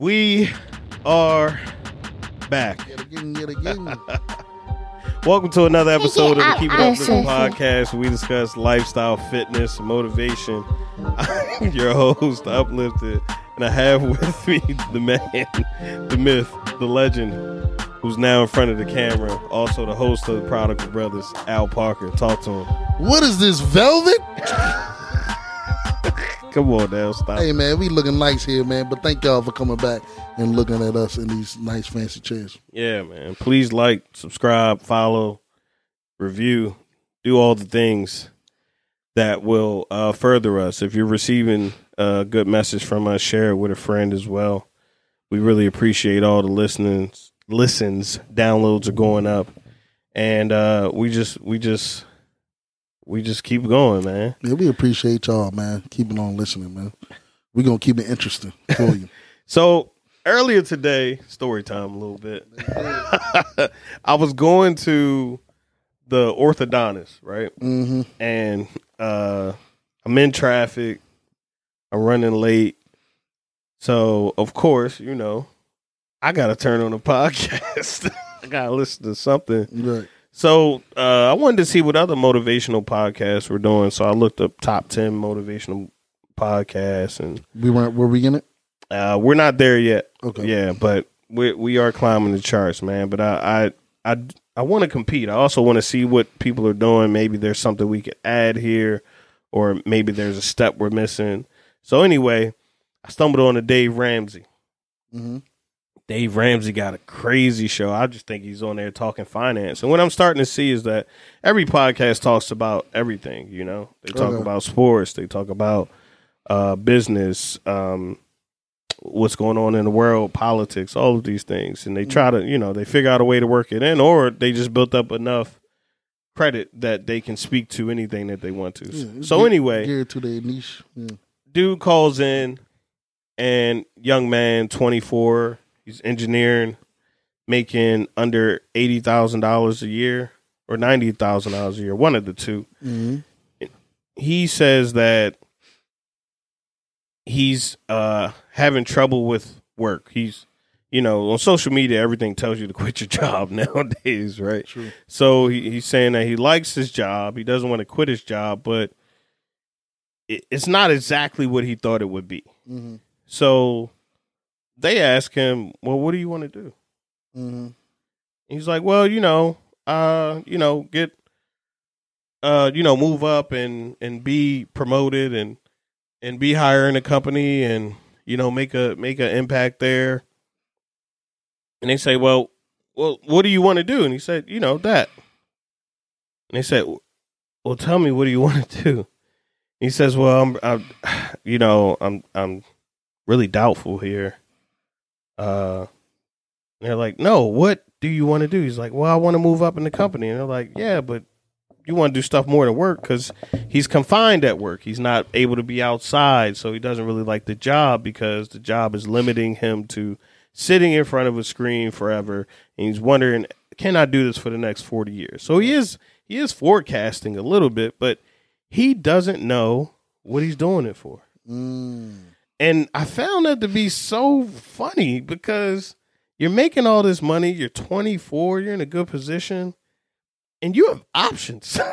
We are back. Yet again, yet again. Welcome to another episode of the Keep It Uplifting podcast where we discuss lifestyle, fitness, motivation. I'm your host, Uplifted, and I have with me the man, the myth, the legend, who's now in front of the camera, also the host of the Prodigal Brothers, Al Parker. Talk to him. what is this, velvet? Come on now, stop. Hey, man, we looking nice here, man. But thank y'all for coming back and looking at us in these nice, fancy chairs. Yeah, man. Please like, subscribe, follow, review, do all the things that will uh, further us. If you're receiving a good message from us, share it with a friend as well. We really appreciate all the listenings, listens, downloads are going up, and uh, we just, we just, we just keep going, man. Yeah, we appreciate y'all, man. Keeping on listening, man. We're going to keep it interesting for you. So earlier today, story time a little bit. I was going to the orthodontist, right? hmm And uh I'm in traffic. I'm running late. So of course, you know, I gotta turn on the podcast. I gotta listen to something. Right. So uh I wanted to see what other motivational podcasts were doing. So I looked up top ten motivational podcasts and We weren't, were we in it? uh we're not there yet. Okay. Yeah, but we we are climbing the charts, man. But I I I, I want to compete. I also want to see what people are doing. Maybe there's something we could add here, or maybe there's a step we're missing. So anyway, I stumbled on a Dave Ramsey. hmm Dave Ramsey got a crazy show. I just think he's on there talking finance. And what I'm starting to see is that every podcast talks about everything, you know. They talk Okay. about sports, they talk about uh business, um what's going on in the world, politics, all of these things. And they try to, you know, they figure out a way to work it in or they just built up enough credit that they can speak to anything that they want to. Yeah, so anyway, Geared to their niche. Yeah. dude calls in and young man 24 he's engineering making under $80000 a year or $90000 a year one of the two hmm he says that he's uh having trouble with work he's you know on social media everything tells you to quit your job nowadays right True. so he, he's saying that he likes his job. He doesn't want to quit his job, but it, it's not exactly what he thought it would be. hmm So they ask him, "Well, what do you want to do?" hmm He's like, "Well, you know, uh, you know, get, uh, you know, move up and and be promoted and and be higher in the company and you know make a make an impact there." And they say, "Well, well, what do you want to do?" And he said, "You know that." And they said, "Well, tell me, what do you want to do?" He says, "Well, I'm, I'm you know, I'm, I'm really doubtful here." Uh, they're like, "No, what do you want to do?" He's like, "Well, I want to move up in the company." And they're like, "Yeah, but you want to do stuff more than work because he's confined at work. He's not able to be outside, so he doesn't really like the job because the job is limiting him to sitting in front of a screen forever. And he's wondering, can I do this for the next forty years? So he is he is forecasting a little bit, but he doesn't know what he's doing it for. Mm. And I found that to be so funny because you're making all this money, you're 24, you're in a good position, and you have options.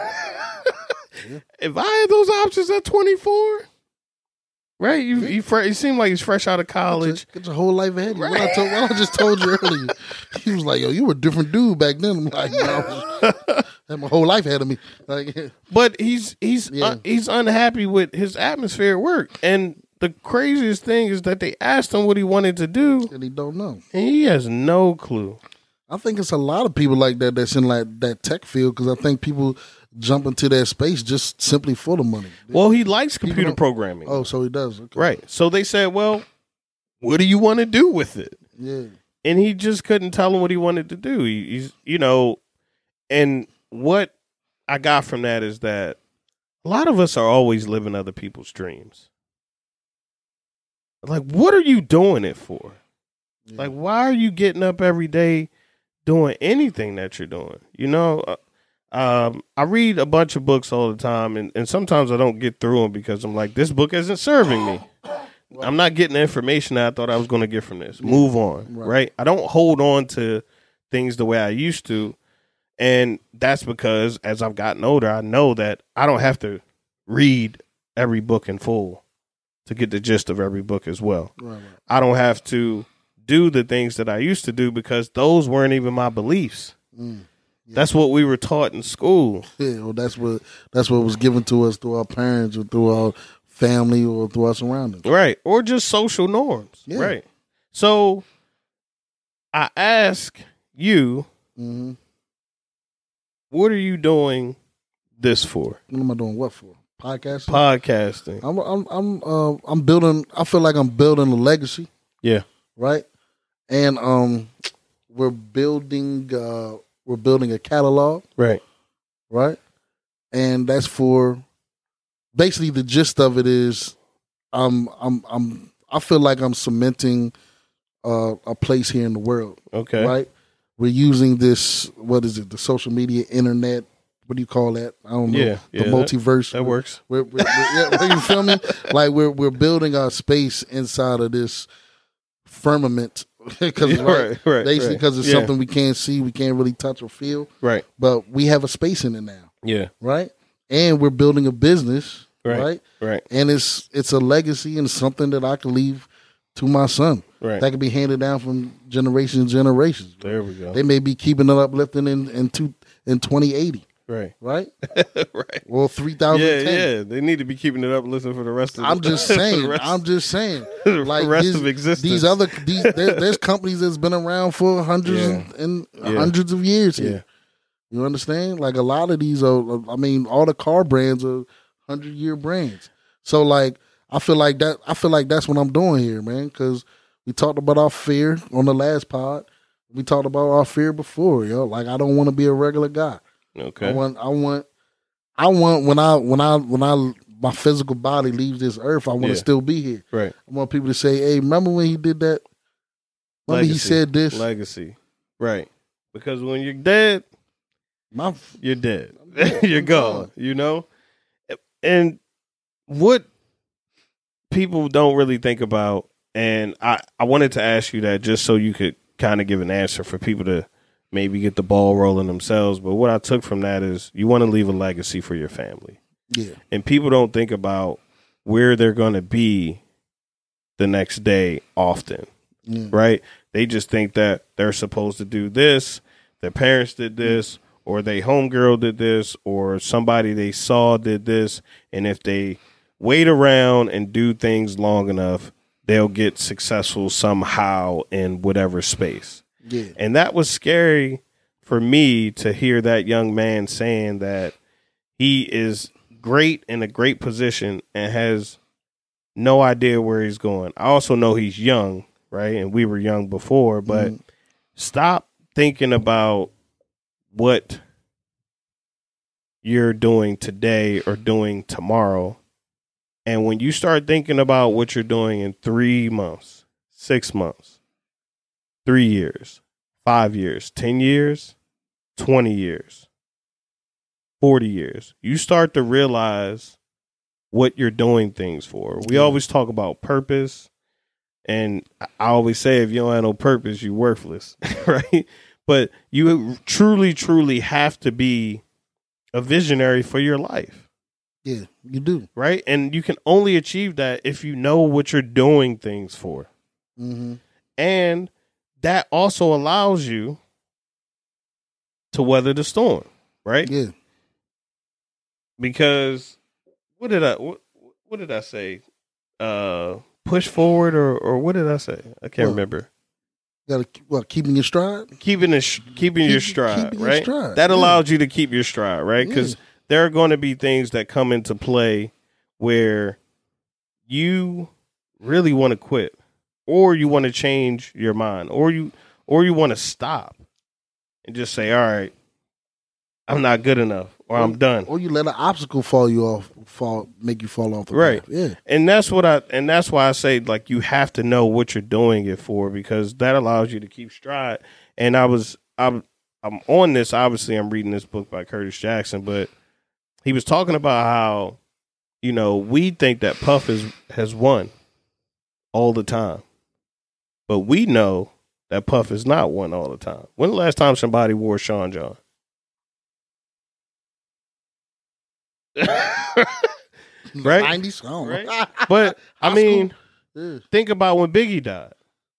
If I had those options at 24, right? You you, fre- you seem like he's fresh out of college. Get your whole life ahead of you. What I, told, what I just told you earlier. He was like, yo, you were a different dude back then. I'm like, no, I had my whole life ahead of me. Like, But he's he's Yeah. uh, he's unhappy with his atmosphere at work. And the craziest thing is that they asked him what he wanted to do, and he don't know. and he has no clue. I think it's a lot of people like that that's in like that tech field because I think people jump into that space just simply for the money. Well, he likes computer programming. Oh, so he does. Okay. Right. So they said, well, what do you want to do with it? Yeah. And he just couldn't tell him what he wanted to do. He, he's, you know, and what I got from that is that a lot of us are always living other people's dreams. Like, what are you doing it for? Yeah. Like, why are you getting up every day doing anything that you're doing? You know, uh, um, I read a bunch of books all the time, and, and sometimes I don't get through them because I'm like, this book isn't serving me. I'm not getting the information that I thought I was going to get from this. Move on, Right. right. I don't hold on to things the way I used to, and that's because as I've gotten older, I know that I don't have to read every book in full to get the gist of every book as well. Right, right. I don't have to do the things that I used to do because those weren't even my beliefs. Mm. That's what we were taught in school. Yeah, well, that's what that's what was given to us through our parents or through our family or through our surroundings. Right. Or just social norms. Yeah. Right. So I ask you, hmm what are you doing this for? What am I doing? What for? Podcasting. Podcasting. I'm I'm I'm uh, I'm building. I feel like I'm building a legacy. Yeah. Right. And um, we're building uh, we're building a catalog. Right. Right. And that's for basically the gist of it is, I'm I'm I'm I feel like I'm cementing uh, a place here in the world. Okay. Right. We're using this. What is it? The social media, internet. What do you call that? I don't know. Yeah. the yeah multiverse. that works. We're, we're, we're, yeah, you feel me? Like we're we're building our space inside of this firmament because Yeah, right, right, right, basically right. because it's Yeah. something we can't see, we can't really touch or feel, Right. but we have a space in it now, Yeah. right? And we're building a business, Right. right? Right. And it's it's a legacy and something that I can leave to my son Right. that can be handed down from generation to generations. there we go. They may be keeping it uplifting in in two in twenty eighty, right. right? right. Well, three thousand Yeah, yeah. They need to be keeping it up listening for the rest of I'm just saying. rest- I'm just saying. the Like rest these, of existence. these other these there, there's companies that's been around for hundreds Yeah. and, and Yeah. hundreds of years Yeah. You understand? Like a lot of these are. Uh, I mean, all the car brands are hundred year brands. So like, I feel like that. I feel like that's what I'm doing here, man. Because we talked about our fear on the last pod. We talked about our fear before, yo. Like I don't want to be a regular guy. Okay. I want. I want. I want when I when I when I my physical body leaves this earth. I want to still be here. Right. I want people to say, "Hey, remember when he did that? Remember he said this? Legacy. Right. Because when you're dead, My you're dead. I'm you're gone. gone. You know? And what people don't really think about, and I, I wanted to ask you that just so you could kind of give an answer for people to maybe get the ball rolling themselves. But what I took from that is you want to leave a legacy for your family. yeah, And people don't think about where they're going to be the next day often yeah, right? They just think that they're supposed to do this, their parents did this, or they homegirl did this, or somebody they saw did this, and if they wait around and do things long enough, they'll get successful somehow in whatever space. Yeah, And that was scary for me to hear that young man saying that he is great in a great position and has no idea where he's going. I also know he's young, right? And we were young before, but Mhm. stop thinking about what you're doing today or doing tomorrow. And when you start thinking about what you're doing in three months, six months, three years, five years, 10 years, 20 years, 40 years, you start to realize what you're doing things for. We Yeah. always talk about purpose. And I always say, if you don't have no purpose, you're worthless, right? But you truly, truly have to be a visionary for your life, yeah. You do. right? And you can only achieve that if you know what you're doing things for. hmm And that also allows you to weather the storm, right? Yeah, Because what did I what, what did I say? Uh push forward or or what did I say? I can't What? remember. got to what keeping your stride. Keeping it keeping your stride, keeping your right? stride, That yeah. allows you to keep your stride, right? Cuz Yeah. there are going to be things that come into play where you really want to quit or you want to change your mind or you or you want to stop and just say all right i'm not good enough or i'm done Or you let an obstacle fall you off, fall make you fall off the Right. path. Yeah, and that's what i and that's why i say like you have to know what you're doing it for because that allows you to keep stride and i was i'm i'm on this obviously i'm reading this book by curtis jackson but he was talking about how you know we think that puff is has won all the time. But we know that Puff is not won all the time. When the last time somebody wore Sean John? Right? 90s? I. Right? But I mean, Yeah. think about when Biggie died,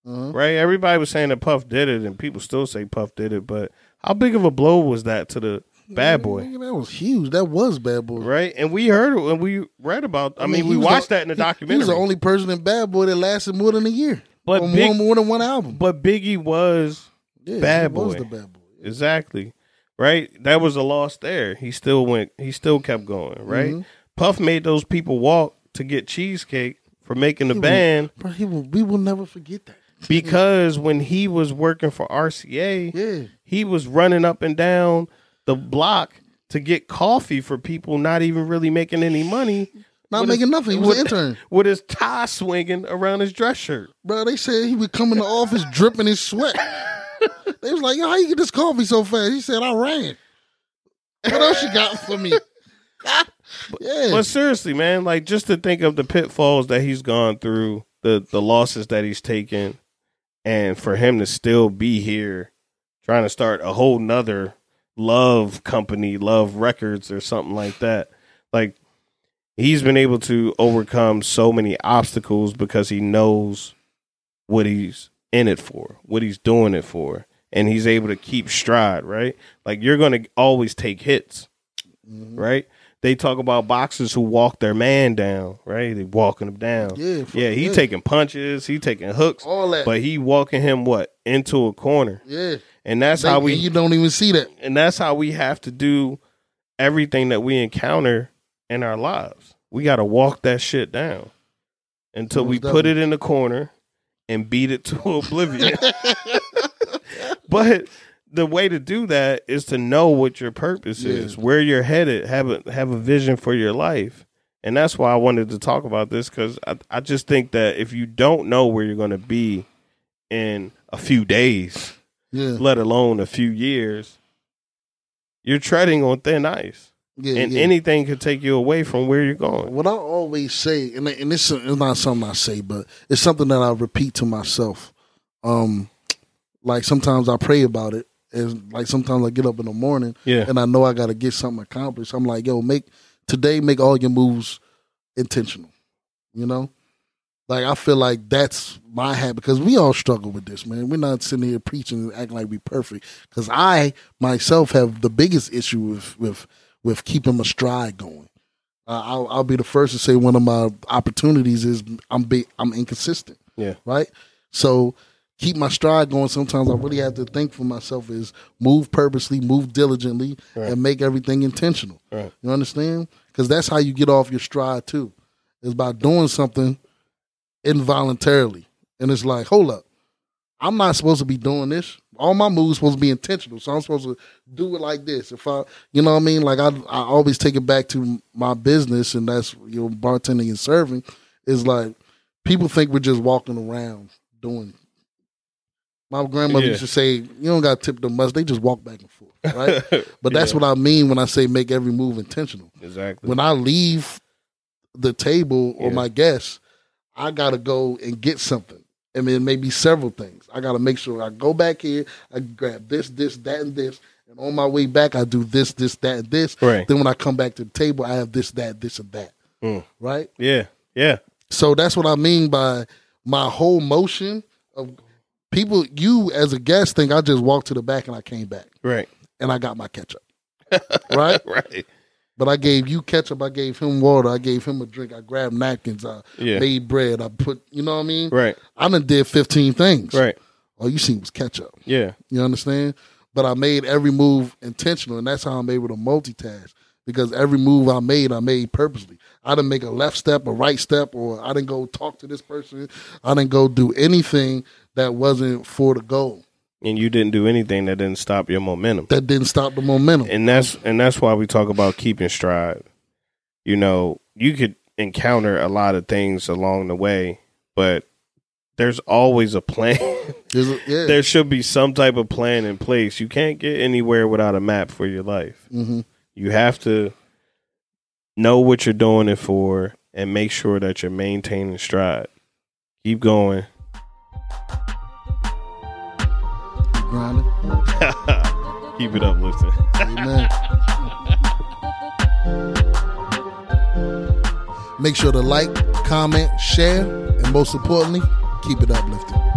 Uh-huh. right? Everybody was saying that Puff did it, and people still say Puff did it. But how big of a blow was that to the bad boy? That was huge. That was bad boy. Right, and we heard it and we read about. I, mean, he we watched the- that in the he- He documentary. was the only person in Bad Boy that lasted more than a year. But on Big, one, more than one album. but Biggie was Yeah, Bad he was Boy. the bad boy. exactly right. That was a loss there. He still went. He still kept going. Right. Mhm. Puff made those people walk to get cheesecake for making the He band Bro, he will, we will never forget that. because when he was working for RCA, Yeah. he was running up and down the block to get coffee for people not even really making any money Not With making his- nothing. He was with- an intern. with his tie swinging around his dress shirt. Bro, they said he would come in the office dripping in sweat. they was like, yo, how you get this coffee so fast? He said, I ran. What else you got for me? yeah. But seriously, man, like just to think of the pitfalls that he's gone through, the the losses that he's taken, and for him to still be here, trying to start a whole nother love company, love records or something like that. Like he's been able to overcome so many obstacles because he knows what he's in it for, what he's doing it for. And he's able to keep stride, right? Like you're gonna always take hits Mhm. right? They talk about boxers who walk their man down, right? They walking him down. Yeah, yeah. He yeah. taking punches, he taking hooks, all that. but he walking him what into a corner, yeah. and that's They- how we you don't even see that. and that's how we have to do everything that we encounter in our lives. We got to walk that shit down until we put it in the corner and beat it to oblivion. but the way to do that is to know what your purpose is, where you're headed, have a have a vision for your life. And that's why I wanted to talk about this because I, I just think that if you don't know where you're going to be in a few days, Yeah. let alone a few years, you're treading on thin ice. Yeah. and yeah. anything could take you away from where you're going. what I always say, and and this is not something I say, but it's something that I repeat to myself. Um, like sometimes I pray about it, and like sometimes I get up in the morning Yeah. and I know I got to get something accomplished. I'm like, yo, make today, make all your moves intentional. You know, like I feel like that's my habit because we all struggle with this, man. We're not sitting here preaching and acting like we perfect. Because I myself have the biggest issue with with with keeping my stride going. Uh, I'll, I'll be the first to say one of my opportunities is I'm be, I'm inconsistent. Yeah. Right. So keep my stride going. Sometimes I really have to think for myself is move purposely, move diligently, Right. and make everything intentional. Right. You understand? Because that's how you get off your stride too. Is by doing something involuntarily, and it's like, hold up, I'm not supposed to be doing this. All my moves supposed to be intentional, so I'm supposed to do it like this. If I, you know what I mean? Like I, I always take it back to my business, and that's you know bartending and serving. Is like people think we're just walking around doing. My grandmother Yeah. used to say, "You don't got to tip them much; they just walk back and forth." Right? But that's Yeah. what I mean when I say make every move intentional. exactly. When I leave the table or Yeah. my guests, I gotta go and get something. I mean, maybe several things. I gotta make sure I go back here, I grab this, this, that, and this. And on my way back, I do this, this, that, and this. Right. Then when I come back to the table, I have this, that, this, and that. Mm. Right? yeah. Yeah. So that's what I mean by my whole motion of people. You as a guest think I just walked to the back and I came back Right. and I got my ketchup. right? Right. But I gave you ketchup. I gave him water. I gave him a drink. I grabbed napkins. I Yeah. made bread. I put, you know what I mean? Right. I done did 15 things. Right. All you seen was ketchup. Yeah. You understand? But I made every move intentional, and that's how I'm able to multitask. Because every move I made, I made purposely. I didn't make a left step, a right step, or I didn't go talk to this person. I didn't go do anything that wasn't for the goal. And you didn't do anything that didn't stop your momentum. That didn't stop the momentum. and that's and that's why we talk about keeping stride. You know, you could encounter a lot of things along the way, but there's always a plan. A- yeah. there should be some type of plan in place. You can't get anywhere without a map for your life. hmm You have to know what you're doing it for and make sure that you're maintaining stride. Keep going. Grinding. Keep it uplifting. Amen. Make sure to like, comment, share, and most importantly, keep it uplifting.